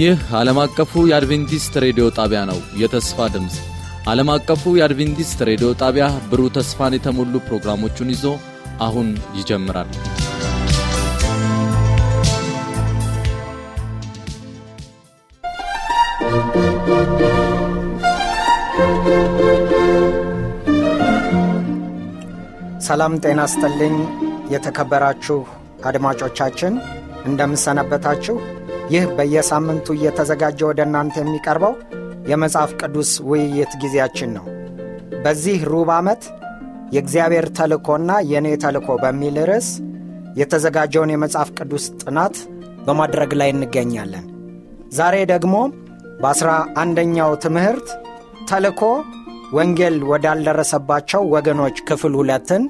ይህ ዓለም አቀፉ የአድቬንቲስት ሬዲዮ ጣቢያ ነው። የተስፋ ድምፅ ዓለም አቀፉ የአድቬንቲስት ሬዲዮ ጣቢያ ብሩህ ተስፋን የተሞሉ ፕሮግራሞቹን ይዞ አሁን ይጀምራል። ሰላም ጤና ስጥልኝ። የተከበራችሁ አድማጮቻችን እንደምሰነበታችሁ። ይህ በየሳምንቱ እየተዘጋጀ ወደ እናንተ የሚቀርበው የመጽሐፍ ቅዱስ ውይይት ጊዜያችን ነው። በዚህ ሩብ ዓመት የእግዚአብሔር ተልኮና የእኔ ተልኮ በሚል ርዕስ የተዘጋጀውን የመጽሐፍ ቅዱስ ጥናት በማድረግ ላይ እንገኛለን። ዛሬ ደግሞ በአስራ አንደኛው ትምህርት ተልኮ ወንጌል ወዳልደረሰባቸው ወገኖች ክፍል ሁለትን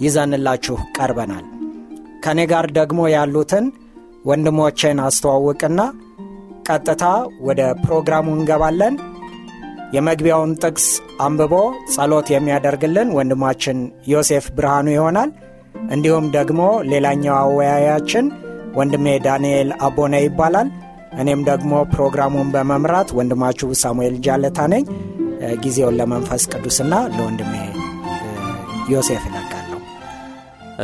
ይዘንላችሁ ቀርበናል። ከእኔ ጋር ደግሞ ያሉትን ወንድሞቼን አስተዋውቅና ቀጥታ ወደ ፕሮግራሙ እንገባለን። የመግቢያውን ጥቅስ አንብቦ ጸሎት የሚያደርግልን ወንድማችን ዮሴፍ ብርሃኑ ይሆናል። እንዲሁም ደግሞ ሌላኛው አወያያችን ወንድሜ ዳንኤል አቦነ ይባላል። እኔም ደግሞ ፕሮግራሙን በመምራት ወንድማችሁ ሳሙኤል ጃለታ ነኝ። ጊዜውን ለመንፈስ ቅዱስና ለወንድሜ ዮሴፍ እለቃለሁ።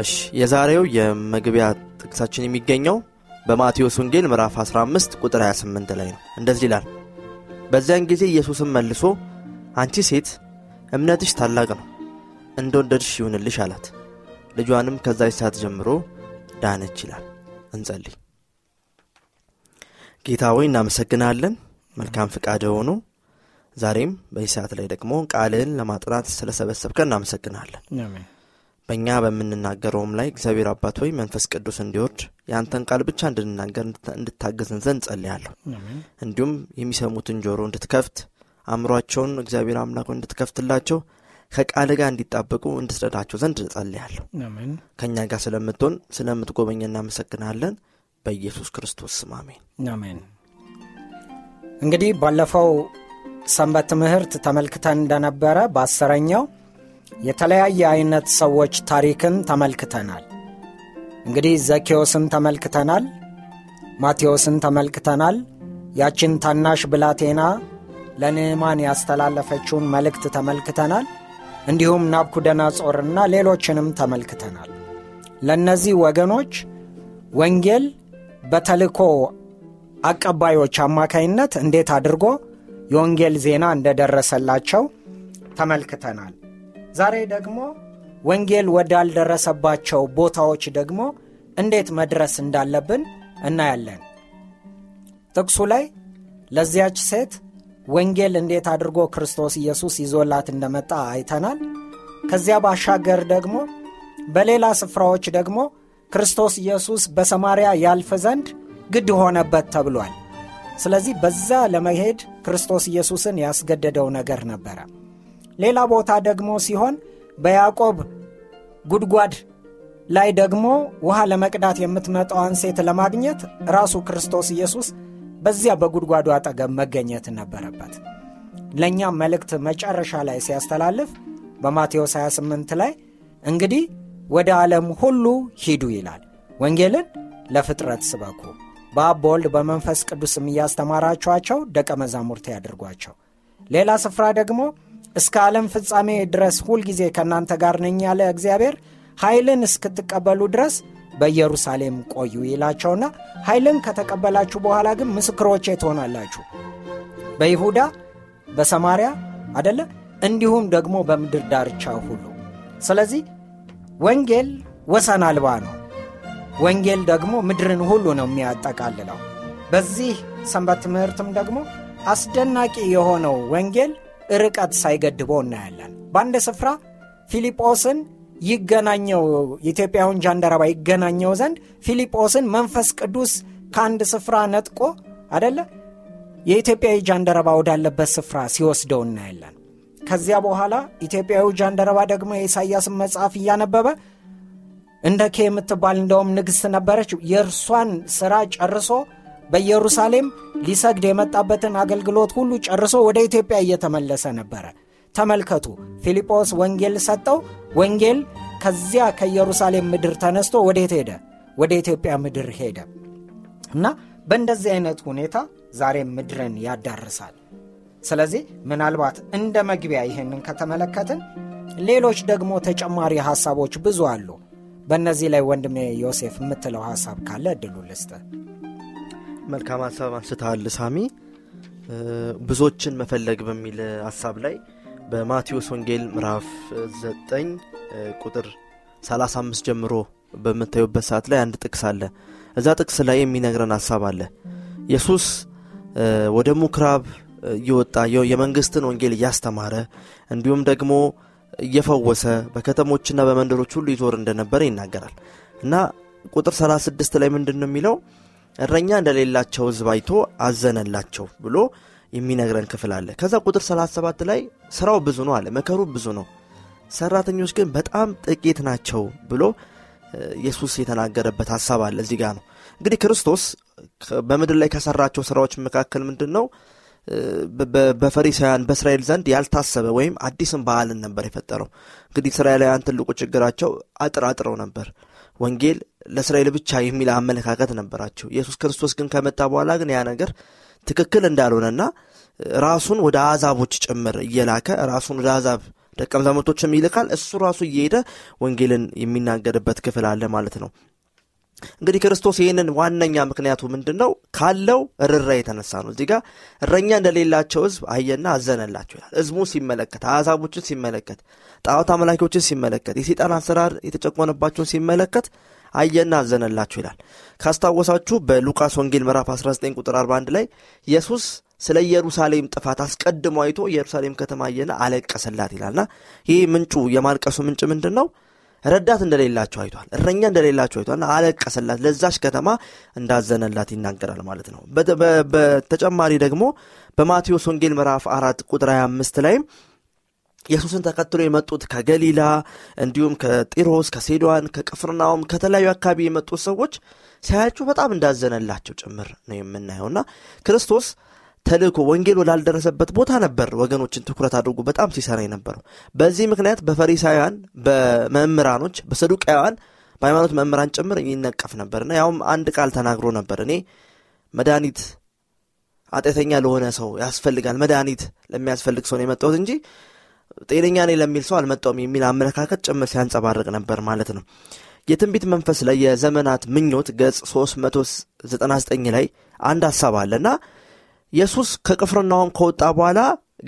እሺ የዛሬው የመግቢያ ጥቅሳችን የሚገኘው በማቴዎስ ወንጌል ምዕራፍ 15 ቁጥር 28 ላይ ነው። እንደዚህ ይላል፣ በዚያን ጊዜ ኢየሱስም መልሶ አንቺ ሴት እምነትሽ ታላቅ ነው፣ እንደ ወደድሽ ይሁንልሽ አላት። ልጇንም ከዛች ሰዓት ጀምሮ ዳነች ይላል። እንጸልይ። ጌታ ሆይ እናመሰግናለን፣ መልካም ፍቃድ ሆኖ ዛሬም በዚህ ሰዓት ላይ ደግሞ ቃልህን ለማጥናት ስለሰበሰብከ እናመሰግናለን። በእኛ በምንናገረውም ላይ እግዚአብሔር አባት ሆይ መንፈስ ቅዱስ እንዲወርድ የአንተን ቃል ብቻ እንድንናገር እንድታገዝን ዘንድ ጸልያለሁ። እንዲሁም የሚሰሙትን ጆሮ እንድትከፍት አእምሯቸውን እግዚአብሔር አምላክ እንድትከፍትላቸው ከቃል ጋር እንዲጣበቁ እንድትረዳቸው ዘንድ ጸልያለሁ። ከእኛ ጋር ስለምትሆን ስለምትጎበኝ እናመሰግናለን። በኢየሱስ ክርስቶስ ስም አሜን። አሜን። እንግዲህ ባለፈው ሰንበት ትምህርት ተመልክተን እንደነበረ በአስረኛው የተለያየ አይነት ሰዎች ታሪክን ተመልክተናል። እንግዲህ ዘኬዎስን ተመልክተናል፣ ማቴዎስን ተመልክተናል፣ ያችን ታናሽ ብላቴና ለንዕማን ያስተላለፈችውን መልእክት ተመልክተናል። እንዲሁም ናቡከደነፆርና ሌሎችንም ተመልክተናል። ለእነዚህ ወገኖች ወንጌል በተልኮ አቀባዮች አማካይነት እንዴት አድርጎ የወንጌል ዜና እንደደረሰላቸው ተመልክተናል። ዛሬ ደግሞ ወንጌል ወዳልደረሰባቸው ቦታዎች ደግሞ እንዴት መድረስ እንዳለብን እናያለን። ጥቅሱ ላይ ለዚያች ሴት ወንጌል እንዴት አድርጎ ክርስቶስ ኢየሱስ ይዞላት እንደመጣ አይተናል። ከዚያ ባሻገር ደግሞ በሌላ ስፍራዎች ደግሞ ክርስቶስ ኢየሱስ በሰማርያ ያልፍ ዘንድ ግድ ሆነበት ተብሏል። ስለዚህ በዛ ለመሄድ ክርስቶስ ኢየሱስን ያስገደደው ነገር ነበረ። ሌላ ቦታ ደግሞ ሲሆን በያዕቆብ ጉድጓድ ላይ ደግሞ ውሃ ለመቅዳት የምትመጣዋን ሴት ለማግኘት ራሱ ክርስቶስ ኢየሱስ በዚያ በጉድጓዱ አጠገብ መገኘት ነበረበት። ለእኛም መልእክት መጨረሻ ላይ ሲያስተላልፍ በማቴዎስ 28 ላይ እንግዲህ ወደ ዓለም ሁሉ ሂዱ ይላል፣ ወንጌልን ለፍጥረት ስበኩ፣ በአብ በወልድ በመንፈስ ቅዱስም እያስተማራችኋቸው ደቀ መዛሙርት ያድርጓቸው። ሌላ ስፍራ ደግሞ እስከ ዓለም ፍጻሜ ድረስ ሁልጊዜ ከእናንተ ጋር ነኝ ያለ እግዚአብሔር ኃይልን እስክትቀበሉ ድረስ በኢየሩሳሌም ቆዩ ይላቸውና ኃይልን ከተቀበላችሁ በኋላ ግን ምስክሮቼ ትሆናላችሁ በይሁዳ በሰማርያ አደለ እንዲሁም ደግሞ በምድር ዳርቻ ሁሉ። ስለዚህ ወንጌል ወሰን አልባ ነው። ወንጌል ደግሞ ምድርን ሁሉ ነው የሚያጠቃልለው። በዚህ ሰንበት ትምህርትም ደግሞ አስደናቂ የሆነው ወንጌል ርቀት ሳይገድበው እናያለን። በአንድ ስፍራ ፊልጶስን ይገናኘው የኢትዮጵያውን ጃንደረባ ይገናኘው ዘንድ ፊልጶስን መንፈስ ቅዱስ ከአንድ ስፍራ ነጥቆ አደለ የኢትዮጵያዊ ጃንደረባ ወዳለበት ስፍራ ሲወስደው እናያለን። ከዚያ በኋላ ኢትዮጵያዊ ጃንደረባ ደግሞ የኢሳይያስን መጽሐፍ እያነበበ እንደ ኬ የምትባል እንደውም ንግሥት ነበረች። የእርሷን ሥራ ጨርሶ በኢየሩሳሌም ሊሰግድ የመጣበትን አገልግሎት ሁሉ ጨርሶ ወደ ኢትዮጵያ እየተመለሰ ነበረ። ተመልከቱ፣ ፊልጶስ ወንጌል ሰጠው። ወንጌል ከዚያ ከኢየሩሳሌም ምድር ተነስቶ ወዴት ሄደ? ወደ ኢትዮጵያ ምድር ሄደ እና በእንደዚህ አይነት ሁኔታ ዛሬም ምድርን ያዳርሳል። ስለዚህ ምናልባት እንደ መግቢያ ይህንን ከተመለከትን ሌሎች ደግሞ ተጨማሪ ሐሳቦች ብዙ አሉ። በእነዚህ ላይ ወንድሜ ዮሴፍ የምትለው ሐሳብ ካለ እድሉ ልስጥ። መልካም ሀሳብ አንስተሃል ሳሚ። ብዙዎችን መፈለግ በሚል ሀሳብ ላይ በማቴዎስ ወንጌል ምዕራፍ 9 ቁጥር 35 ጀምሮ በምታዩበት ሰዓት ላይ አንድ ጥቅስ አለ። እዛ ጥቅስ ላይ የሚነግረን ሀሳብ አለ። ኢየሱስ ወደ ምኩራብ እየወጣ የመንግስትን ወንጌል እያስተማረ እንዲሁም ደግሞ እየፈወሰ በከተሞችና በመንደሮች ሁሉ ይዞር እንደነበረ ይናገራል እና ቁጥር 36 ላይ ምንድን ነው የሚለው እረኛ እንደሌላቸው ህዝብ አይቶ አዘነላቸው ብሎ የሚነግረን ክፍል አለ። ከዛ ቁጥር 37 ላይ ስራው ብዙ ነው አለ መከሩ ብዙ ነው ሰራተኞች ግን በጣም ጥቂት ናቸው ብሎ ኢየሱስ የተናገረበት ሀሳብ አለ። እዚህ ጋር ነው እንግዲህ ክርስቶስ በምድር ላይ ከሰራቸው ስራዎች መካከል ምንድን ነው በፈሪሳውያን በእስራኤል ዘንድ ያልታሰበ ወይም አዲስን ባህልን ነበር የፈጠረው። እንግዲህ እስራኤላውያን ትልቁ ችግራቸው አጥር አጥረው ነበር ወንጌል ለእስራኤል ብቻ የሚል አመለካከት ነበራቸው። ኢየሱስ ክርስቶስ ግን ከመጣ በኋላ ግን ያ ነገር ትክክል እንዳልሆነና ራሱን ወደ አዛቦች ጭምር እየላከ ራሱን ወደ አዛብ ደቀ መዛሙርቶችም ይልካል። እሱ ራሱ እየሄደ ወንጌልን የሚናገርበት ክፍል አለ ማለት ነው እንግዲህ ክርስቶስ ይህንን ዋነኛ ምክንያቱ ምንድን ነው ካለው ርራ የተነሳ ነው። እዚህ ጋር እረኛ እንደሌላቸው ህዝብ አየና አዘነላቸው ይላል። ህዝቡ ሲመለከት አሕዛቦችን ሲመለከት ጣዖት አመላኪዎችን ሲመለከት የሴጣን አሰራር የተጨቆነባቸውን ሲመለከት አየና አዘነላቸው ይላል። ካስታወሳችሁ በሉቃስ ወንጌል ምዕራፍ 19 ቁጥር 41 ላይ ኢየሱስ ስለ ኢየሩሳሌም ጥፋት አስቀድሞ አይቶ ኢየሩሳሌም ከተማ አየና አለቀሰላት ይላልና ይህ ምንጩ የማልቀሱ ምንጭ ምንድን ነው ረዳት እንደሌላቸው አይቷል እረኛ እንደሌላቸው አይቷል አለቀሰላት ለዛች ከተማ እንዳዘነላት ይናገራል ማለት ነው። በተጨማሪ ደግሞ በማቴዎስ ወንጌል ምዕራፍ አራት ቁጥር 25 ላይም ኢየሱስን ተከትሎ የመጡት ከገሊላ እንዲሁም ከጢሮስ ከሴዶዋን ከቅፍርናውም ከተለያዩ አካባቢ የመጡት ሰዎች ሲያያቸው በጣም እንዳዘነላቸው ጭምር ነው የምናየውና ክርስቶስ ተልእኮ ወንጌል ወዳልደረሰበት ቦታ ነበር ወገኖችን ትኩረት አድርጎ በጣም ሲሰራ የነበረው። በዚህ ምክንያት በፈሪሳውያን በመምህራኖች በሰዱቃውያን በሃይማኖት መምህራን ጭምር ይነቀፍ ነበርና ያውም አንድ ቃል ተናግሮ ነበር። እኔ መድኃኒት አጤተኛ ለሆነ ሰው ያስፈልጋል መድኃኒት ለሚያስፈልግ ሰው ነው የመጣሁት እንጂ ጤነኛ ነኝ ለሚል ሰው አልመጣውም የሚል አመለካከት ጭምር ሲያንጸባርቅ ነበር ማለት ነው። የትንቢት መንፈስ ላይ የዘመናት ምኞት ገጽ 399 ላይ አንድ ሀሳብ አለና ኢየሱስ ከቅፍርናሆም ከወጣ በኋላ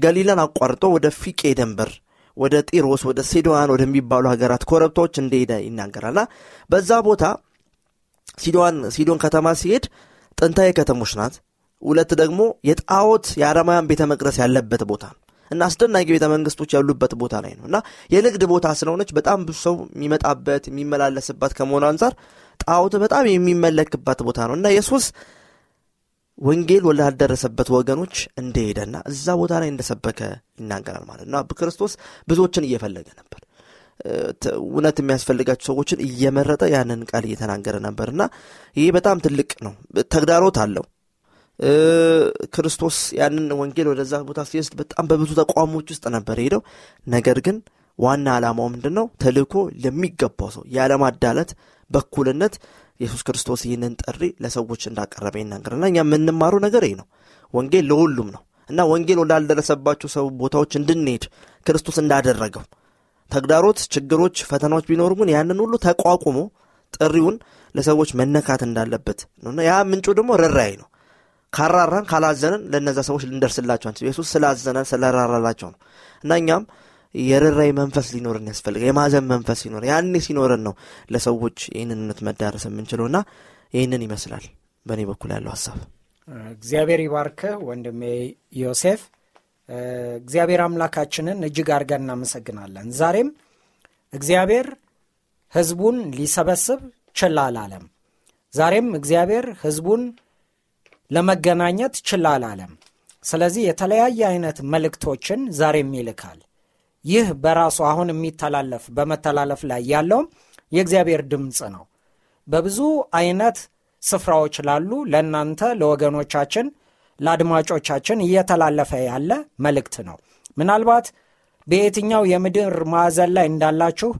ገሊላን አቋርጦ ወደ ፊቄ ደንበር ወደ ጢሮስ ወደ ሴዶዋን ወደሚባሉ ሀገራት ኮረብታዎች እንደሄደ ይናገራልና በዛ ቦታ ሲዶዋን ሲዶን ከተማ ሲሄድ ጥንታዊ ከተሞች ናት። ሁለት ደግሞ የጣዖት የአረማውያን ቤተ መቅደስ ያለበት ቦታ ነው እና አስደናቂ ቤተ መንግስቶች ያሉበት ቦታ ላይ ነው እና የንግድ ቦታ ስለሆነች በጣም ብዙ ሰው የሚመጣበት የሚመላለስባት ከመሆኑ አንጻር ጣዖት በጣም የሚመለክባት ቦታ ነው እና ኢየሱስ ወንጌል ወዳልደረሰበት ወገኖች እንደሄደና እዛ ቦታ ላይ እንደሰበከ ይናገራል ማለት እና ክርስቶስ ብዙዎችን እየፈለገ ነበር። እውነት የሚያስፈልጋቸው ሰዎችን እየመረጠ ያንን ቃል እየተናገረ ነበር እና ይህ በጣም ትልቅ ነው። ተግዳሮት አለው። ክርስቶስ ያንን ወንጌል ወደዛ ቦታ ሲወስድ በጣም በብዙ ተቋሞች ውስጥ ነበር ሄደው ነገር ግን ዋና ዓላማው ምንድን ነው ተልኮ ለሚገባው ሰው ያለማዳለት በኩልነት ኢየሱስ ክርስቶስ ይህንን ጥሪ ለሰዎች እንዳቀረበ ይናገርና እኛ የምንማረው ነገር ይህ ነው። ወንጌል ለሁሉም ነው። እና ወንጌል ወዳልደረሰባቸው ሰው ቦታዎች እንድንሄድ ክርስቶስ እንዳደረገው ተግዳሮት ችግሮች ፈተናዎች ቢኖሩ ግን ያንን ሁሉ ተቋቁሞ ጥሪውን ለሰዎች መነካት እንዳለበት ያ ምንጩ ደግሞ ርራይ ነው። ካራራን ካላዘንን ለእነዛ ሰዎች ልንደርስላቸው ኢየሱስ ስላዘነን ስለራራላቸው ነው። እና እኛም የርራይ መንፈስ ሊኖርን ያስፈልጋል። የማዘን መንፈስ ሲኖር ያኔ ሲኖረን ነው ለሰዎች ይህንን እውነት መዳረስ የምንችለው እና ይህንን ይመስላል በእኔ በኩል ያለው ሀሳብ። እግዚአብሔር ይባርክህ ወንድሜ ዮሴፍ። እግዚአብሔር አምላካችንን እጅግ አድርገን እናመሰግናለን። ዛሬም እግዚአብሔር ህዝቡን ሊሰበስብ ችላ ዛሬም እግዚአብሔር ህዝቡን ለመገናኘት ችላ አላለም። ስለዚህ የተለያየ አይነት መልእክቶችን ዛሬም ይልካል ይህ በራሱ አሁን የሚተላለፍ በመተላለፍ ላይ ያለውም የእግዚአብሔር ድምፅ ነው። በብዙ አይነት ስፍራዎች ላሉ ለእናንተ ለወገኖቻችን ለአድማጮቻችን እየተላለፈ ያለ መልእክት ነው። ምናልባት በየትኛው የምድር ማዕዘን ላይ እንዳላችሁ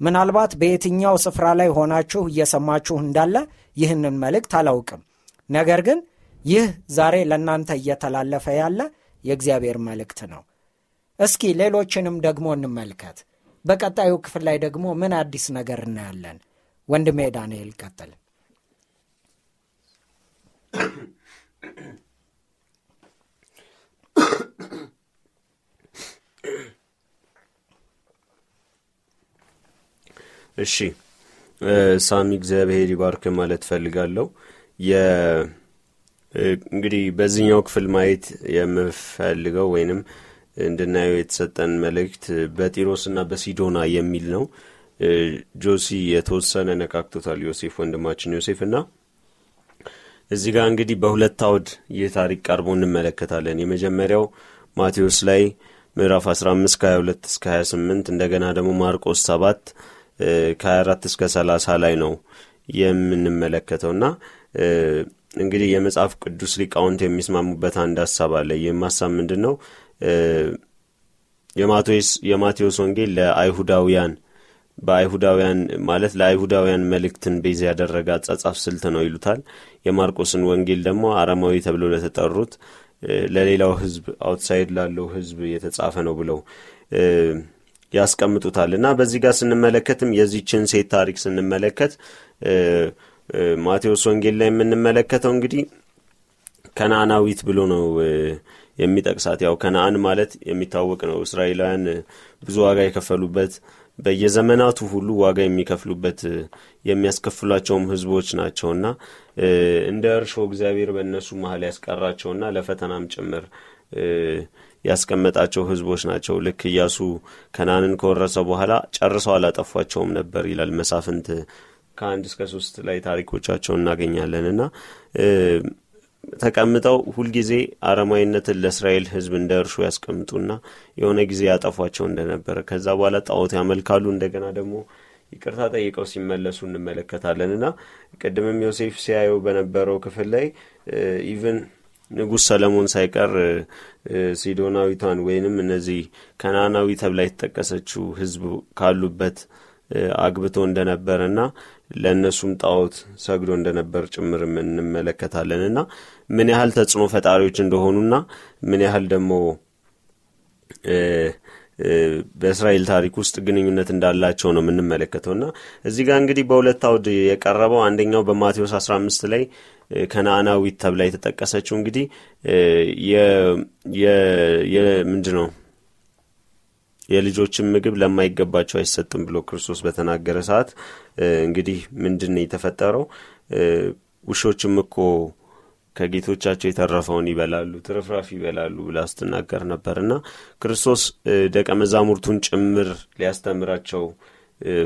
ምናልባት በየትኛው ስፍራ ላይ ሆናችሁ እየሰማችሁ እንዳለ ይህንን መልእክት አላውቅም። ነገር ግን ይህ ዛሬ ለእናንተ እየተላለፈ ያለ የእግዚአብሔር መልእክት ነው። እስኪ ሌሎችንም ደግሞ እንመልከት። በቀጣዩ ክፍል ላይ ደግሞ ምን አዲስ ነገር እናያለን? ወንድሜ ዳንኤል ቀጥል። እሺ ሳሚ እግዚአብሔር ይባርክ ማለት ፈልጋለሁ። እንግዲህ በዚህኛው ክፍል ማየት የምፈልገው ወይንም እንድናየው የተሰጠን መልእክት በጢሮስና በሲዶና የሚል ነው። ጆሲ የተወሰነ ነካክቶታል፣ ዮሴፍ ወንድማችን ዮሴፍ እና እዚህ ጋር እንግዲህ በሁለት አውድ ይህ ታሪክ ቀርቦ እንመለከታለን። የመጀመሪያው ማቴዎስ ላይ ምዕራፍ 15 ከ22 እስከ 28 እንደገና ደግሞ ማርቆስ 7 ከ24 እስከ 30 ላይ ነው የምንመለከተው እና እንግዲህ የመጽሐፍ ቅዱስ ሊቃውንት የሚስማሙበት አንድ ሀሳብ አለ። ይህም ሀሳብ ምንድን ነው? የማቴዎስ ወንጌል ለአይሁዳውያን በአይሁዳውያን ማለት ለአይሁዳውያን መልእክትን base ያደረገ አጻጻፍ ስልት ነው ይሉታል። የማርቆስን ወንጌል ደግሞ አረማዊ ተብሎ ለተጠሩት ለሌላው ሕዝብ outside ላለው ሕዝብ የተጻፈ ነው ብለው ያስቀምጡታል እና በዚህ ጋር ስንመለከትም የዚችን ሴት ታሪክ ስንመለከት ማቴዎስ ወንጌል ላይ የምንመለከተው እንግዲህ ከነአናዊት ብሎ ነው የሚጠቅሳት። ያው ከነአን ማለት የሚታወቅ ነው። እስራኤላውያን ብዙ ዋጋ የከፈሉበት በየዘመናቱ ሁሉ ዋጋ የሚከፍሉበት የሚያስከፍሏቸውም ህዝቦች ናቸውና እንደ እርሾ እግዚአብሔር በእነሱ መሀል ያስቀራቸውና ለፈተናም ጭምር ያስቀመጣቸው ህዝቦች ናቸው። ልክ እያሱ ከነአንን ከወረሰ በኋላ ጨርሰው አላጠፏቸውም ነበር ይላል መሳፍንት ከአንድ እስከ ሶስት ላይ ታሪኮቻቸውን እናገኛለን እና ተቀምጠው ሁልጊዜ አረማዊነትን ለእስራኤል ህዝብ እንደ እርሾ ያስቀምጡና የሆነ ጊዜ ያጠፏቸው እንደነበረ ከዛ በኋላ ጣዖት ያመልካሉ። እንደገና ደግሞ ይቅርታ ጠይቀው ሲመለሱ እንመለከታለን እና ቅድምም ዮሴፍ ሲያየው በነበረው ክፍል ላይ even ንጉሥ ሰለሞን ሳይቀር ሲዶናዊቷን ወይንም እነዚህ ከናናዊ ተብላ የተጠቀሰችው ህዝብ ካሉበት አግብቶ እንደነበረና ለእነሱም ጣዖት ሰግዶ እንደነበር ጭምር እንመለከታለን እና ምን ያህል ተጽዕኖ ፈጣሪዎች እንደሆኑና ምን ያህል ደግሞ በእስራኤል ታሪክ ውስጥ ግንኙነት እንዳላቸው ነው የምንመለከተው እና እዚህ ጋር እንግዲህ በሁለት አውድ የቀረበው አንደኛው በማቴዎስ 15 ላይ ከነአናዊት ተብላ የተጠቀሰችው እንግዲህ ምንድ ነው የልጆችን ምግብ ለማይገባቸው አይሰጥም ብሎ ክርስቶስ በተናገረ ሰዓት እንግዲህ ምንድን የተፈጠረው? ውሾችም እኮ ከጌቶቻቸው የተረፈውን ይበላሉ፣ ትርፍራፊ ይበላሉ ብላ ስትናገር ነበር እና ክርስቶስ ደቀ መዛሙርቱን ጭምር ሊያስተምራቸው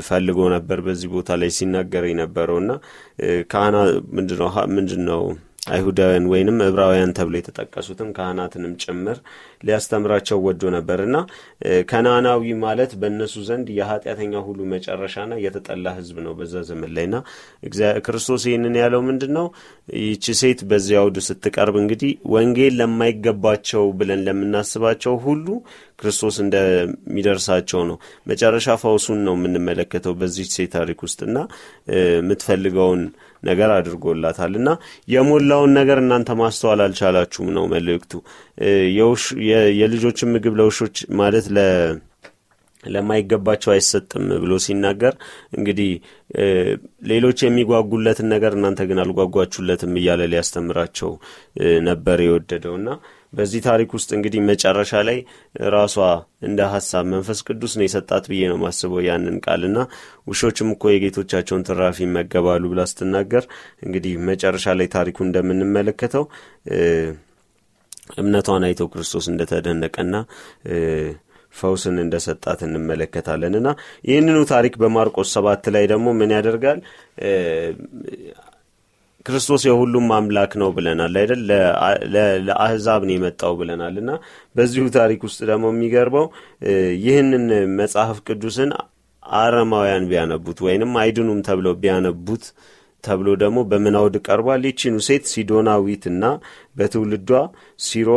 ፈልጎ ነበር በዚህ ቦታ ላይ ሲናገር የነበረው እና ካህና ምንድን ነው አይሁዳውያን ወይንም ዕብራውያን ተብሎ የተጠቀሱትም ካህናትንም ጭምር ሊያስተምራቸው ወዶ ነበር እና ከናናዊ ማለት በእነሱ ዘንድ የኃጢአተኛ ሁሉ መጨረሻና የተጠላ ሕዝብ ነው በዛ ዘመን ላይ ና ክርስቶስ ይህንን ያለው ምንድን ነው? ይቺ ሴት በዚያ አውድ ስትቀርብ እንግዲህ ወንጌል ለማይገባቸው ብለን ለምናስባቸው ሁሉ ክርስቶስ እንደሚደርሳቸው ነው። መጨረሻ ፈውሱን ነው የምንመለከተው በዚህ ሴት ታሪክ ውስጥ እና የምትፈልገውን ነገር አድርጎላታል እና የሞላውን ነገር እናንተ ማስተዋል አልቻላችሁም ነው መልእክቱ። የልጆችን ምግብ ለውሾች ማለት ለ ለማይገባቸው አይሰጥም ብሎ ሲናገር እንግዲህ ሌሎች የሚጓጉለትን ነገር እናንተ ግን አልጓጓችሁለትም እያለ ሊያስተምራቸው ነበር የወደደው እና በዚህ ታሪክ ውስጥ እንግዲህ መጨረሻ ላይ ራሷ እንደ ሀሳብ መንፈስ ቅዱስ ነው የሰጣት ብዬ ነው ማስበው ያንን ቃልና ውሾችም እኮ የጌቶቻቸውን ትራፊ ይመገባሉ ብላ ስትናገር እንግዲህ መጨረሻ ላይ ታሪኩ እንደምንመለከተው እምነቷን አይተው ክርስቶስ እንደተደነቀና ፈውስን እንደሰጣት እንመለከታለን። እና ይህንኑ ታሪክ በማርቆስ ሰባት ላይ ደግሞ ምን ያደርጋል ክርስቶስ የሁሉም አምላክ ነው ብለናል አይደል? ለአህዛብ ነው የመጣው ብለናል። እና በዚሁ ታሪክ ውስጥ ደግሞ የሚገርበው ይህንን መጽሐፍ ቅዱስን አረማውያን ቢያነቡት ወይንም አይድኑም ተብለው ቢያነቡት ተብሎ ደግሞ በምናውድ ቀርቧል? ይቺኑ ሴት ሲዶናዊትና በትውልዷ ሲሮ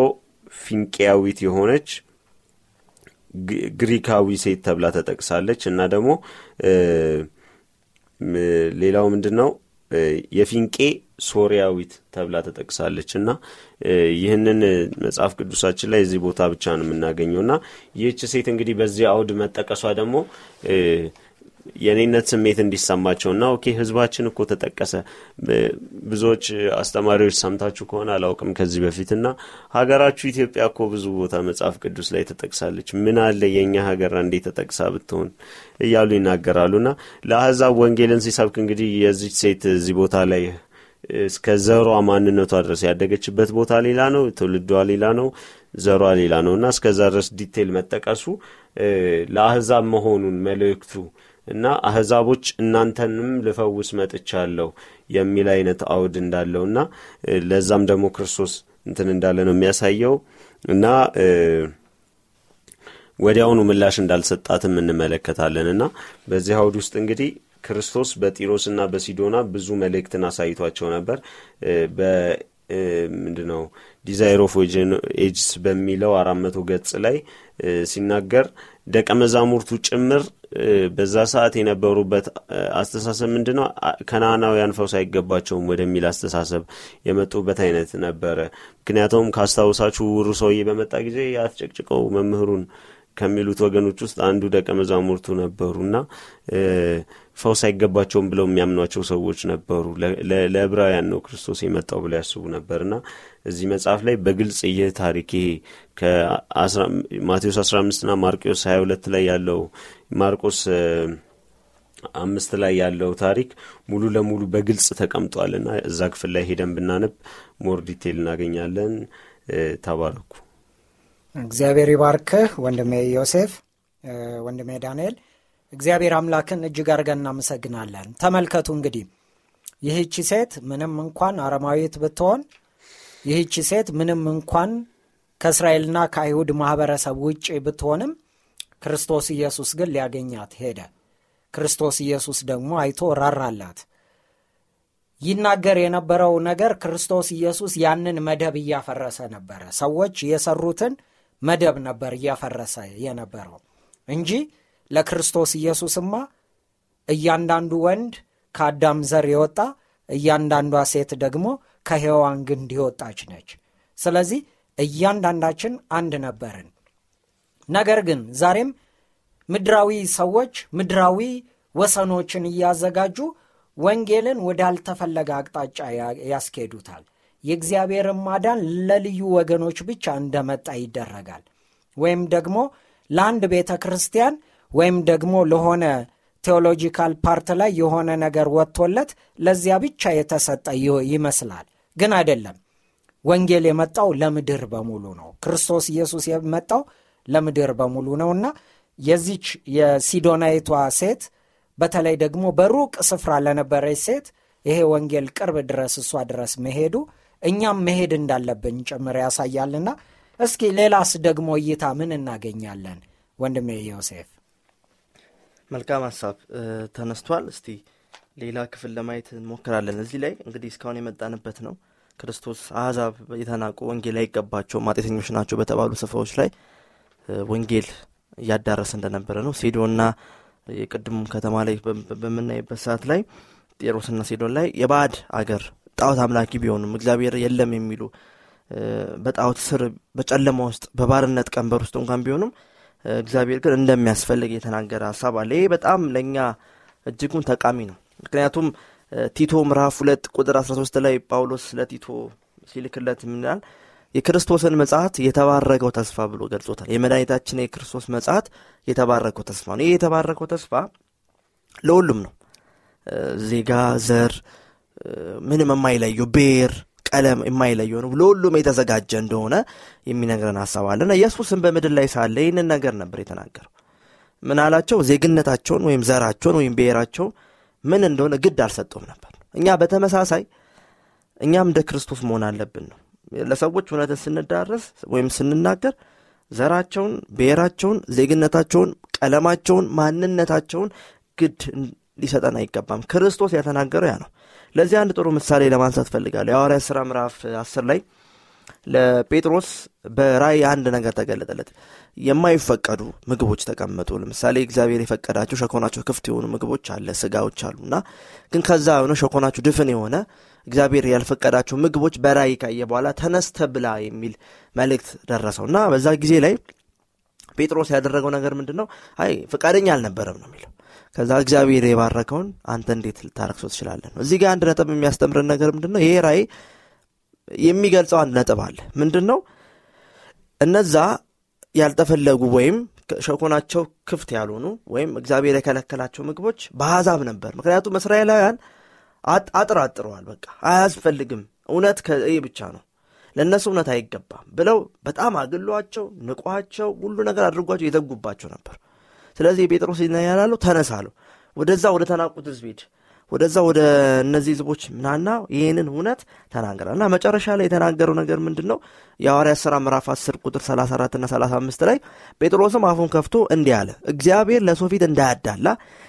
ፊንቄያዊት የሆነች ግሪካዊ ሴት ተብላ ተጠቅሳለች። እና ደግሞ ሌላው ምንድን ነው የፊንቄ ሶሪያዊት ተብላ ተጠቅሳለች። እና ይህንን መጽሐፍ ቅዱሳችን ላይ እዚህ ቦታ ብቻ ነው የምናገኘው። እና ይህች ሴት እንግዲህ በዚህ አውድ መጠቀሷ ደግሞ የኔነት ስሜት እንዲሰማቸው እና okay ህዝባችን እኮ ተጠቀሰ። ብዙዎች አስተማሪዎች ሰምታችሁ ከሆነ አላውቅም ከዚህ በፊት እና ሀገራችሁ ኢትዮጵያ እኮ ብዙ ቦታ መጽሐፍ ቅዱስ ላይ ተጠቅሳለች። ምን አለ የእኛ ሀገር እንዴት ተጠቅሳ ብትሆን እያሉ ይናገራሉ እና ለአህዛብ ወንጌልን ሲሰብክ እንግዲህ የዚች ሴት እዚህ ቦታ ላይ እስከ ዘሯ ማንነቷ ድረስ ያደገችበት ቦታ ሌላ ነው፣ ትውልዷ ሌላ ነው፣ ዘሯ ሌላ ነው እና እስከዛ ድረስ detail መጠቀሱ ለአህዛብ መሆኑን መልእክቱ እና አህዛቦች እናንተንም ልፈውስ መጥቻለሁ የሚል አይነት አውድ እንዳለው እና ለዛም ደግሞ ክርስቶስ እንትን እንዳለ ነው የሚያሳየው እና ወዲያውኑ ምላሽ እንዳልሰጣትም እንመለከታለን እና በዚህ አውድ ውስጥ እንግዲህ ክርስቶስ በጢሮስና በሲዶና ብዙ መልእክትን አሳይቷቸው ነበር። በምንድ ነው Desire of Ages በሚለው አራት መቶ ገጽ ላይ ሲናገር ደቀ መዛሙርቱ ጭምር በዛ ሰዓት የነበሩበት አስተሳሰብ ምንድ ነው ከናናውያን ፈውስ አይገባቸውም ወደሚል አስተሳሰብ የመጡበት አይነት ነበረ። ምክንያቱም ካስታውሳችሁ ውሩ ሰውዬ በመጣ ጊዜ ያትጨቅጭቀው መምህሩን ከሚሉት ወገኖች ውስጥ አንዱ ደቀ መዛሙርቱ ነበሩ እና ፈውስ አይገባቸውም ብለው የሚያምኗቸው ሰዎች ነበሩ። ለዕብራውያን ነው ክርስቶስ የመጣው ብለው ያስቡ ነበርና እዚህ መጽሐፍ ላይ በግልጽ ይህ ታሪክ ይሄ ከማቴዎስ 15 ና ማርቆስ 22 ላይ ያለው ማርቆስ አምስት ላይ ያለው ታሪክ ሙሉ ለሙሉ በግልጽ ተቀምጧል እና እዛ ክፍል ላይ ሄደን ብናነብ more detail እናገኛለን። ተባረኩ። እግዚአብሔር ይባርክህ ወንድሜ ዮሴፍ ወንድሜ ዳንኤል እግዚአብሔር አምላክን እጅግ አድርገን እናመሰግናለን። ተመልከቱ እንግዲህ ይህቺ ሴት ምንም እንኳን አረማዊት ብትሆን ይህቺ ሴት ምንም እንኳን ከእስራኤልና ከአይሁድ ማኅበረሰብ ውጭ ብትሆንም ክርስቶስ ኢየሱስ ግን ሊያገኛት ሄደ። ክርስቶስ ኢየሱስ ደግሞ አይቶ ራራላት። ይናገር የነበረው ነገር ክርስቶስ ኢየሱስ ያንን መደብ እያፈረሰ ነበረ። ሰዎች የሰሩትን መደብ ነበር እያፈረሰ የነበረው እንጂ ለክርስቶስ ኢየሱስማ እያንዳንዱ ወንድ ከአዳም ዘር የወጣ እያንዳንዷ ሴት ደግሞ ከሔዋን ግንድ የወጣች ነች። ስለዚህ እያንዳንዳችን አንድ ነበርን። ነገር ግን ዛሬም ምድራዊ ሰዎች ምድራዊ ወሰኖችን እያዘጋጁ ወንጌልን ወዳልተፈለገ አቅጣጫ ያስኬዱታል። የእግዚአብሔርን ማዳን ለልዩ ወገኖች ብቻ እንደመጣ ይደረጋል። ወይም ደግሞ ለአንድ ቤተ ክርስቲያን ወይም ደግሞ ለሆነ theological part ላይ የሆነ ነገር ወጥቶለት ለዚያ ብቻ የተሰጠ ይመስላል። ግን አይደለም። ወንጌል የመጣው ለምድር በሙሉ ነው። ክርስቶስ ኢየሱስ የመጣው ለምድር በሙሉ ነውና የዚች የሲዶናይቷ ሴት በተለይ ደግሞ በሩቅ ስፍራ ለነበረች ሴት ይሄ ወንጌል ቅርብ ድረስ እሷ ድረስ መሄዱ እኛም መሄድ እንዳለብን ጭምር ያሳያልና እስኪ ሌላስ ደግሞ እይታ ምን እናገኛለን? ወንድሜ ዮሴፍ መልካም ሀሳብ ተነስቷል። እስቲ ሌላ ክፍል ለማየት እንሞክራለን። እዚህ ላይ እንግዲህ እስካሁን የመጣንበት ነው። ክርስቶስ አሕዛብ የተናቁ ወንጌል አይገባቸው ማጤተኞች ናቸው በተባሉ ስፍራዎች ላይ ወንጌል እያዳረሰ እንደነበረ ነው። ሲዶና የቅድሙ ከተማ ላይ በምናይበት ሰዓት ላይ ጤሮስና ሲዶን ላይ የባዕድ አገር ጣዖት አምላኪ ቢሆኑም እግዚአብሔር የለም የሚሉ በጣዖት ስር በጨለማ ውስጥ በባርነት ቀንበር ውስጥ እንኳን ቢሆኑም እግዚአብሔር ግን እንደሚያስፈልግ የተናገረ ሀሳብ አለ። ይህ በጣም ለእኛ እጅጉን ጠቃሚ ነው። ምክንያቱም ቲቶ ምዕራፍ ሁለት ቁጥር 13 ላይ ጳውሎስ ለቲቶ ሲልክለት ምናል የክርስቶስን መጽሐት የተባረከው ተስፋ ብሎ ገልጾታል። የመድኃኒታችን የክርስቶስ መጽሐት የተባረከው ተስፋ ነው። ይህ የተባረከው ተስፋ ለሁሉም ነው። ዜጋ ዘር ምንም የማይለየው ብሔር ቀለም የማይለየው ነው ለሁሉም የተዘጋጀ እንደሆነ የሚነግረን ሀሳብ አለና በምድር ላይ ሳለ ይህንን ነገር ነበር የተናገረው። ምን አላቸው? ዜግነታቸውን ወይም ዘራቸውን ወይም ብሔራቸውን ምን እንደሆነ ግድ አልሰጠውም ነበር። እኛ በተመሳሳይ እኛም እንደ ክርስቶስ መሆን አለብን ነው። ለሰዎች እውነትን ስንዳረስ ወይም ስንናገር ዘራቸውን ብሔራቸውን ዜግነታቸውን ቀለማቸውን ማንነታቸውን ግድ ሊሰጠን አይገባም። ክርስቶስ ያተናገረው ያ ነው። ለዚህ አንድ ጥሩ ምሳሌ ለማንሳት ፈልጋለሁ የሐዋርያ ሥራ ምዕራፍ አስር ላይ ለጴጥሮስ በራይ አንድ ነገር ተገለጠለት። የማይፈቀዱ ምግቦች ተቀመጡ። ለምሳሌ እግዚአብሔር የፈቀዳቸው ሸኮናቸው ክፍት የሆኑ ምግቦች አለ ስጋዎች አሉ እና ግን ከዛ የሆነ ሸኮናቸው ድፍን የሆነ እግዚአብሔር ያልፈቀዳቸው ምግቦች በራይ ካየ በኋላ ተነስተ ብላ የሚል መልእክት ደረሰው እና በዛ ጊዜ ላይ ጴጥሮስ ያደረገው ነገር ምንድን ነው አይ ፈቃደኛ አልነበረም ነው የሚለው ከዛ እግዚአብሔር የባረከውን አንተ እንዴት ልታረክሶ ትችላለን ነው? እዚህ ጋር አንድ ነጥብ የሚያስተምረን ነገር ምንድን ነው ይሄ ራይ የሚገልጸው አንድ ነጥብ አለ። ምንድን ነው እነዛ ያልተፈለጉ ወይም ሸኮናቸው ክፍት ያልሆኑ ወይም እግዚአብሔር የከለከላቸው ምግቦች በአሕዛብ ነበር። ምክንያቱም እስራኤላውያን አጥራጥረዋል። በቃ አያስፈልግም። እውነት ይህ ብቻ ነው። ለእነሱ እውነት አይገባም ብለው በጣም አግሏቸው ንቋቸው ሁሉ ነገር አድርጓቸው የዘጉባቸው ነበር ስለዚህ የጴጥሮስ ያላሉ ተነሳሉ። ወደዛ ወደ ተናቁት ህዝብ ወደዛ ወደ እነዚህ ህዝቦች ምናና ይህንን እውነት ተናገራል እና መጨረሻ ላይ የተናገረው ነገር ምንድን ነው የሐዋርያ ሥራ ምዕራፍ 10 ቁጥር 34 ና 35 ላይ ጴጥሮስም አፉን ከፍቶ እንዲህ አለ እግዚአብሔር ለሰው እንዳያዳላ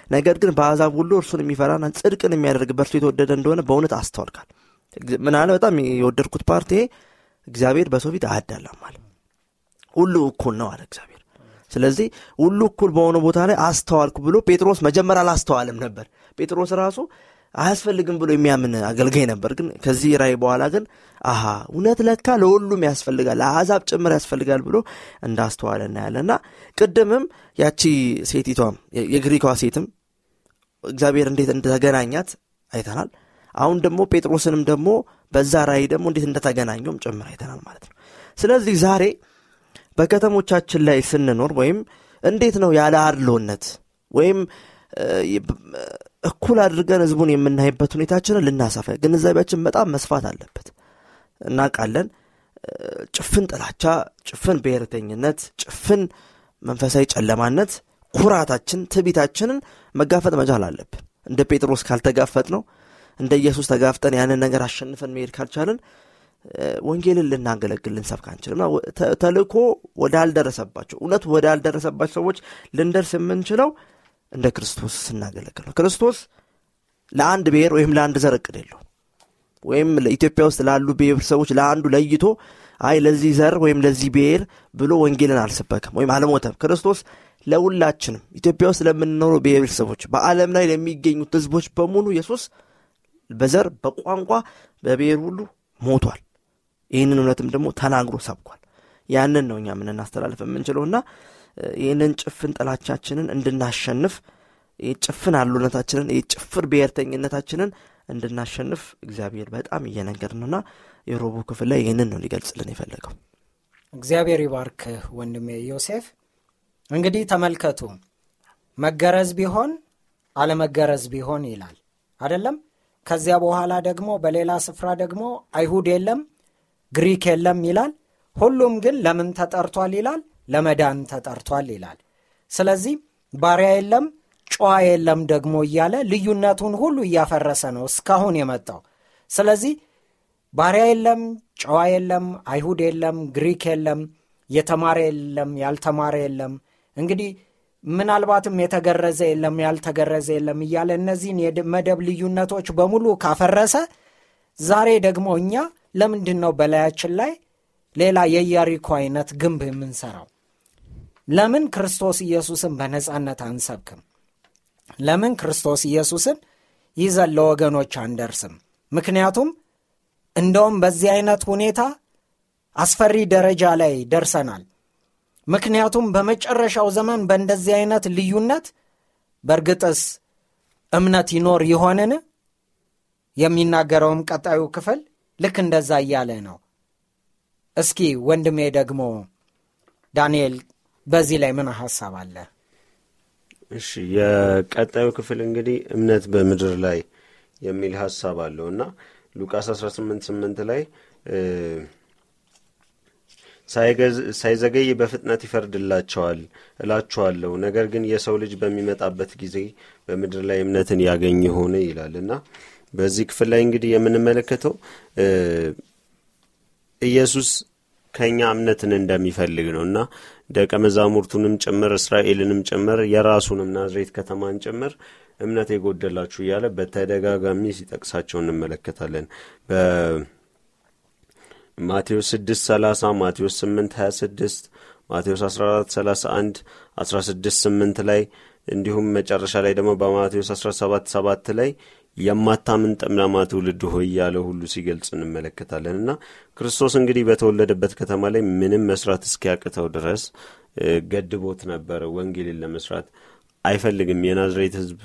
ነገር ግን በአሕዛብ ሁሉ እርሱን የሚፈራና ጽድቅን የሚያደርግ በእርሱ የተወደደ እንደሆነ በእውነት አስተዋልካል። ምን በጣም የወደድኩት ፓርቲ እግዚአብሔር በሰው አያዳላም አለ። ሁሉ እኩል ነው አለ እግዚአብሔር ስለዚህ ሁሉ እኩል በሆነ ቦታ ላይ አስተዋልኩ ብሎ ጴጥሮስ መጀመሪያ አላስተዋልም ነበር። ጴጥሮስ ራሱ አያስፈልግም ብሎ የሚያምን አገልጋይ ነበር። ግን ከዚህ ራይ በኋላ ግን አሃ እውነት ለካ ለሁሉም ያስፈልጋል ለአሕዛብ ጭምር ያስፈልጋል ብሎ እንዳስተዋለ እናያለን። እና ቅድምም ያቺ ሴቲቷም የግሪኳ ሴትም እግዚአብሔር እንዴት እንደተገናኛት አይተናል። አሁን ደግሞ ጴጥሮስንም ደግሞ በዛ ራይ ደግሞ እንዴት እንደተገናኘውም ጭምር አይተናል ማለት ነው። ስለዚህ ዛሬ በከተሞቻችን ላይ ስንኖር ወይም እንዴት ነው ያለ አድሎነት ወይም እኩል አድርገን ህዝቡን የምናይበት ሁኔታችንን ልናሰፋ ግንዛቤያችን በጣም መስፋት አለበት። እናውቃለን። ጭፍን ጥላቻ ጭፍን ብሔርተኝነት ጭፍን መንፈሳዊ ጨለማነት ኩራታችን ትቢታችንን መጋፈጥ መቻል አለብን። እንደ ጴጥሮስ ካልተጋፈጥ ነው እንደ ኢየሱስ ተጋፍጠን ያንን ነገር አሸንፈን መሄድ ካልቻልን ወንጌልን ልናገለግል ልንሰብክ አንችልም። ተልእኮ ወዳልደረሰባቸው እውነት ወዳልደረሰባቸው ሰዎች ልንደርስ የምንችለው እንደ ክርስቶስ ስናገለግል ነው። ክርስቶስ ለአንድ ብሔር ወይም ለአንድ ዘር እቅድ የለው ወይም ኢትዮጵያ ውስጥ ላሉ ብሔረሰቦች ለአንዱ ለይቶ አይ ለዚህ ዘር ወይም ለዚህ ብሔር ብሎ ወንጌልን አልሰበክም ወይም አልሞተም። ክርስቶስ ለሁላችንም ኢትዮጵያ ውስጥ ለምንኖሩ ብሔረሰቦች በአለም ላይ ለሚገኙት ህዝቦች በሙሉ ኢየሱስ በዘር በቋንቋ በብሔር ሁሉ ሞቷል ይህንን እውነትም ደግሞ ተናግሮ ሰብኳል። ያንን ነው እኛ የምንናስተላልፍ የምንችለውና ይህንን ጭፍን ጥላቻችንን እንድናሸንፍ ጭፍን አሉነታችንን የጭፍር ብሔርተኝነታችንን እንድናሸንፍ እግዚአብሔር በጣም እየነገር ነውና የሮቡ ክፍል ላይ ይህንን ነው ሊገልጽልን የፈለገው። እግዚአብሔር ይባርክ ወንድሜ ዮሴፍ። እንግዲህ ተመልከቱ። መገረዝ ቢሆን አለመገረዝ ቢሆን ይላል አደለም ከዚያ በኋላ ደግሞ በሌላ ስፍራ ደግሞ አይሁድ የለም ግሪክ የለም ይላል። ሁሉም ግን ለምን ተጠርቷል ይላል? ለመዳን ተጠርቷል ይላል። ስለዚህ ባሪያ የለም ጨዋ የለም ደግሞ እያለ ልዩነቱን ሁሉ እያፈረሰ ነው እስካሁን የመጣው። ስለዚህ ባሪያ የለም ጨዋ የለም አይሁድ የለም ግሪክ የለም የተማረ የለም ያልተማረ የለም እንግዲህ ምናልባትም የተገረዘ የለም ያልተገረዘ የለም እያለ እነዚህን የመደብ ልዩነቶች በሙሉ ካፈረሰ ዛሬ ደግሞ እኛ ለምንድን ነው በላያችን ላይ ሌላ የኢያሪኮ አይነት ግንብ የምንሰራው? ለምን ክርስቶስ ኢየሱስን በነፃነት አንሰብክም? ለምን ክርስቶስ ኢየሱስን ይዘን ለወገኖች አንደርስም? ምክንያቱም እንደውም በዚህ አይነት ሁኔታ አስፈሪ ደረጃ ላይ ደርሰናል። ምክንያቱም በመጨረሻው ዘመን በእንደዚህ አይነት ልዩነት በእርግጥስ እምነት ይኖር ይሆንን? የሚናገረውም ቀጣዩ ክፍል ልክ እንደዛ እያለ ነው። እስኪ ወንድሜ ደግሞ ዳንኤል በዚህ ላይ ምን ሀሳብ አለ? እሺ የቀጣዩ ክፍል እንግዲህ እምነት በምድር ላይ የሚል ሀሳብ አለው እና ሉቃስ 18 8 ላይ ሳይዘገይ በፍጥነት ይፈርድላቸዋል እላችኋለሁ ነገር ግን የሰው ልጅ በሚመጣበት ጊዜ በምድር ላይ እምነትን ያገኝ ሆነ ይላል እና በዚህ ክፍል ላይ እንግዲህ የምንመለከተው ኢየሱስ ከእኛ እምነትን እንደሚፈልግ ነው እና ደቀ መዛሙርቱንም ጭምር እስራኤልንም ጭምር የራሱንም ናዝሬት ከተማን ጭምር እምነት የጎደላችሁ እያለ በተደጋጋሚ ሲጠቅሳቸው እንመለከታለን። ማቴዎስ 6 30 ማቴዎስ 8 26 ማቴዎስ 14 31 16 8 ላይ እንዲሁም መጨረሻ ላይ ደግሞ በማቴዎስ 17 7 ላይ የማታምን ጠማማ ትውልድ ሆይ ያለ ሁሉ ሲገልጽ እንመለከታለን። እና ክርስቶስ እንግዲህ በተወለደበት ከተማ ላይ ምንም መስራት እስኪያቅተው ድረስ ገድቦት ነበረ። ወንጌልን ለመስራት አይፈልግም። የናዝሬት ህዝብ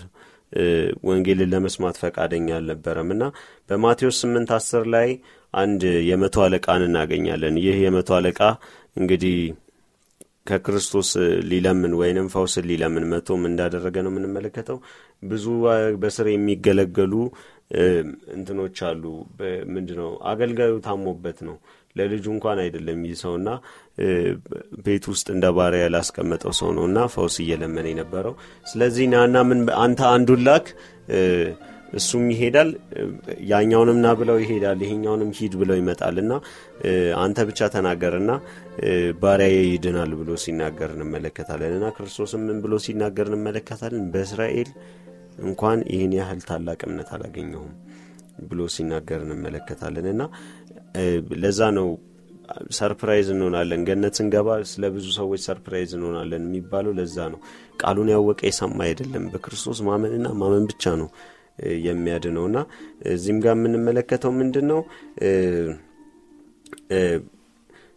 ወንጌልን ለመስማት ፈቃደኛ አልነበረም። እና በማቴዎስ ስምንት አስር ላይ አንድ የመቶ አለቃን እናገኛለን። ይህ የመቶ አለቃ እንግዲህ ከክርስቶስ ሊለምን ወይንም ፈውስን ሊለምን መቶም እንዳደረገ ነው የምንመለከተው። ብዙ በስር የሚገለገሉ እንትኖች አሉ። ምንድ ነው አገልጋዩ ታሞበት ነው። ለልጁ እንኳን አይደለም ይህ ሰውና ቤት ውስጥ እንደ ባሪያ ያላስቀመጠው ሰው ነው እና ፈውስ እየለመነ የነበረው። ስለዚህ ናና ምን አንተ አንዱን ላክ እሱም ይሄዳል። ያኛውንም ና ብለው ይሄዳል ይሄኛውንም ሂድ ብለው ይመጣል። እና አንተ ብቻ ተናገርና ባሪያ ይድናል ብሎ ሲናገር እንመለከታለን። እና ክርስቶስም ምን ብሎ ሲናገር እንመለከታለን? በእስራኤል እንኳን ይህን ያህል ታላቅ እምነት አላገኘሁም ብሎ ሲናገር እንመለከታለን። እና ለዛ ነው surprise እንሆናለን። ገነት ስንገባ ስለ ብዙ ሰዎች surprise እንሆናለን የሚባለው ለዛ ነው። ቃሉን ያወቀ የሰማ አይደለም። በክርስቶስ ማመንና ማመን ብቻ ነው የሚያድነው እና እዚህም ጋር የምንመለከተው ምንድን ነው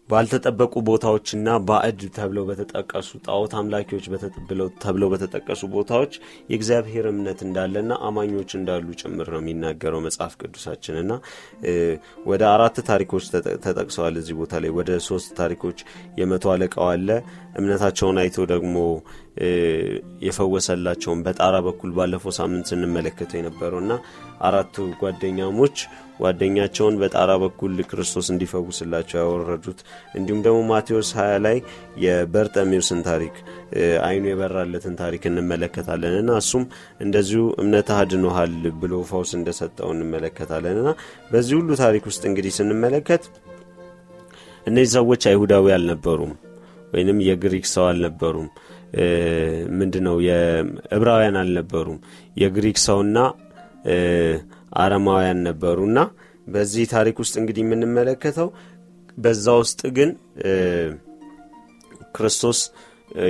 ባልተጠበቁ ቦታዎችና ባዕድ ተብለው በተጠቀሱ ጣዖት አምላኪዎች ተብለው በተጠቀሱ ቦታዎች የእግዚአብሔር እምነት እንዳለና አማኞች እንዳሉ ጭምር ነው የሚናገረው መጽሐፍ ቅዱሳችን። እና ወደ አራት ታሪኮች ተጠቅሰዋል እዚህ ቦታ ላይ። ወደ ሶስት ታሪኮች የመቶ አለቃው አለ። እምነታቸውን አይቶ ደግሞ የፈወሰላቸውን በጣራ በኩል ባለፈው ሳምንት ስንመለከተው የነበረው እና አራቱ ጓደኛሞች ጓደኛቸውን በጣራ በኩል ክርስቶስ እንዲፈውስላቸው ያወረዱት። እንዲሁም ደግሞ ማቴዎስ 20 ላይ የበርጠሜውስን ታሪክ አይኑ የበራለትን ታሪክ እንመለከታለን እና እሱም እንደዚሁ እምነት አድኖሃል ብሎ ፈውስ እንደሰጠው እንመለከታለን እና በዚህ ሁሉ ታሪክ ውስጥ እንግዲህ ስንመለከት እነዚህ ሰዎች አይሁዳዊ አልነበሩም ወይንም የግሪክ ሰው አልነበሩም። ምንድ ነው የዕብራውያን አልነበሩም። የግሪክ ሰውና አረማውያን ነበሩና በዚህ ታሪክ ውስጥ እንግዲህ የምንመለከተው በዛ ውስጥ ግን ክርስቶስ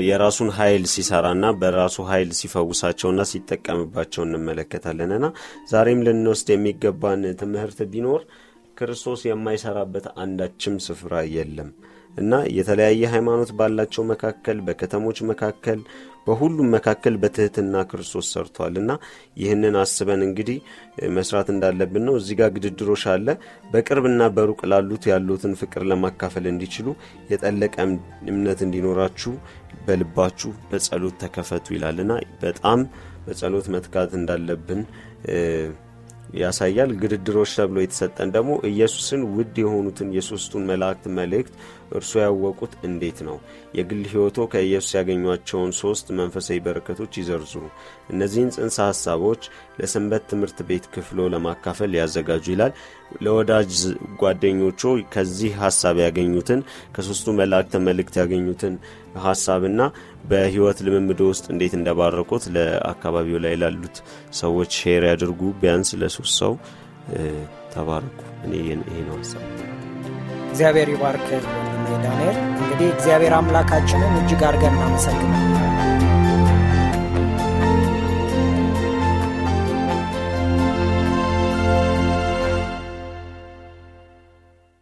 የራሱን ኃይል ሲሰራና በራሱ ኃይል ሲፈውሳቸውና ሲጠቀምባቸው እንመለከታለንና ዛሬም ልንወስድ የሚገባን ትምህርት ቢኖር ክርስቶስ የማይሰራበት አንዳችም ስፍራ የለም እና የተለያየ ሃይማኖት ባላቸው መካከል በከተሞች መካከል በሁሉም መካከል በትህትና ክርስቶስ ሰርቷል እና ይህንን አስበን እንግዲህ መስራት እንዳለብን ነው። እዚህ ጋር ግድድሮች አለ። በቅርብና በሩቅ ላሉት ያሉትን ፍቅር ለማካፈል እንዲችሉ የጠለቀ እምነት እንዲኖራችሁ በልባችሁ በጸሎት ተከፈቱ ይላልና በጣም በጸሎት መትካት እንዳለብን ያሳያል። ግድድሮች ተብሎ የተሰጠን ደግሞ ኢየሱስን ውድ የሆኑትን የሶስቱን መላእክት መልእክት እርሱ ያወቁት እንዴት ነው? የግል ህይወቶ ከኢየሱስ ያገኟቸውን ሶስት መንፈሳዊ በረከቶች ይዘርዝሩ እነዚህን ጽንሰ ሀሳቦች ለሰንበት ትምህርት ቤት ክፍሎ ለማካፈል ያዘጋጁ ይላል። ለወዳጅ ጓደኞቹ ከዚህ ሀሳብ ያገኙትን ከሶስቱ መላእክት መልእክት ያገኙትን ሀሳብና በህይወት ልምምዶ ውስጥ እንዴት እንደባረኩት ለአካባቢው ላይ ላሉት ሰዎች share ያድርጉ። ቢያንስ ለሶስት ሰው ተባረኩ። እኔ ይሄ ነው ሀሳብ እግዚአብሔር ይባርክ። ወንድሜ ዳንኤል እንግዲህ እግዚአብሔር አምላካችንን እጅግ አድርገን እናመሰግናል